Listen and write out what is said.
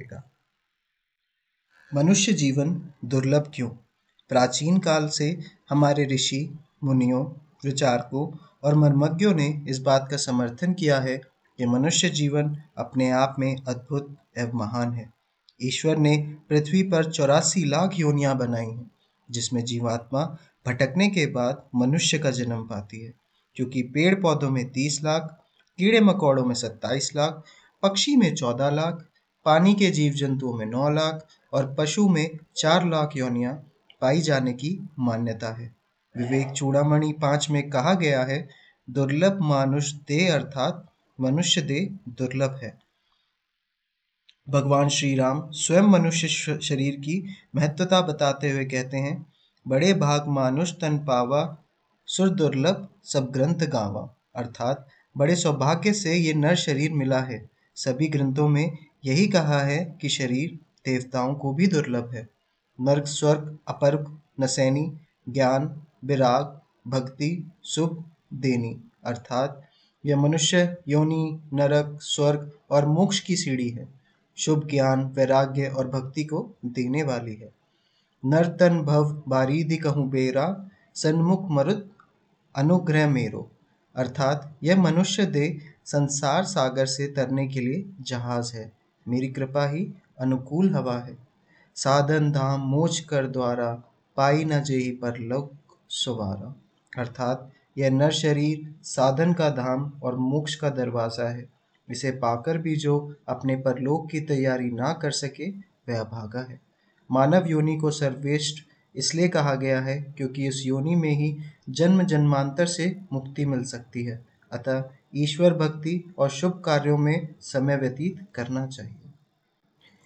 मिलेगा मनुष्य जीवन दुर्लभ क्यों? प्राचीन काल से हमारे ऋषि, मुनियों, विचारकों और मर्मज्ञों ने इस बात का समर्थन किया है कि मनुष्य जीवन अपने आप में अद्भुत एवं महान है। ईश्वर ने पृथ्वी पर चौरासी लाख योनियाँ बनाई हैं, जिसमें जीवात्मा भटकने के बाद मनुष्य का जन्म पाती है, क्योंकि पेड़ पौधों में तीस लाख, कीड़े मकोड़ों में सत्ताईस लाख, पक्षी में चौदह लाख पानी के जीव जंतुओं में नौ लाख और पशु में चार लाख योनियाँ पाई जाने की मान्यता है। विवेक चूड़ामणि पाँच में कहा गया है, दुर्लभ मानुष दे अर्थात मनुष्य दे दुर्लभ है। भगवान श्री राम स्वयं मनुष्य शरीर की महत्वता बताते हुए कहते हैं, बड़े भाग मानुष तन पावा, सुर दुर्लभ, सब ग्रंथ गावा। अर्थात बड़े सौभाग्य से ये नर शरीर मिला है। सभी ग्रंथों में यही कहा है कि शरीर देवताओं को भी दुर्लभ है। नर्क, स्वर्ग अपर्ग नसैनी, ज्ञान, विराग, भक्ति शुभ देनी, अर्थात यह मनुष्य, योनि, नरक, स्वर्ग और मोक्ष की सीढ़ी है। शुभ ज्ञान, वैराग्य और भक्ति को देने वाली है। नर्तन, भव, बारीदि कहूँ बेरा, सन्मुख मरुत, अनुग्रह मेरो। अर्थात यह मनुष्य दे संसार सागर से तरने के लिए जहाज़ है। मेरी कृपा ही अनुकूल हवा है। साधन धाम मोज कर द्वारा पाई न जेही पर लोक सुवारा। अर्थात यह नर शरीर साधन का धाम और मोक्ष का दरवाज़ा है। इसे पाकर भी जो अपने परलोक की तैयारी ना कर सके, वह भागा है। मानव योनि को सर्वश्रेष्ठ इसलिए कहा गया है क्योंकि इस योनि में ही जन्म जन्मांतर से मुक्ति मिल सकती है। अतः ईश्वर भक्ति और शुभ कार्यों में समय व्यतीत करना चाहिए।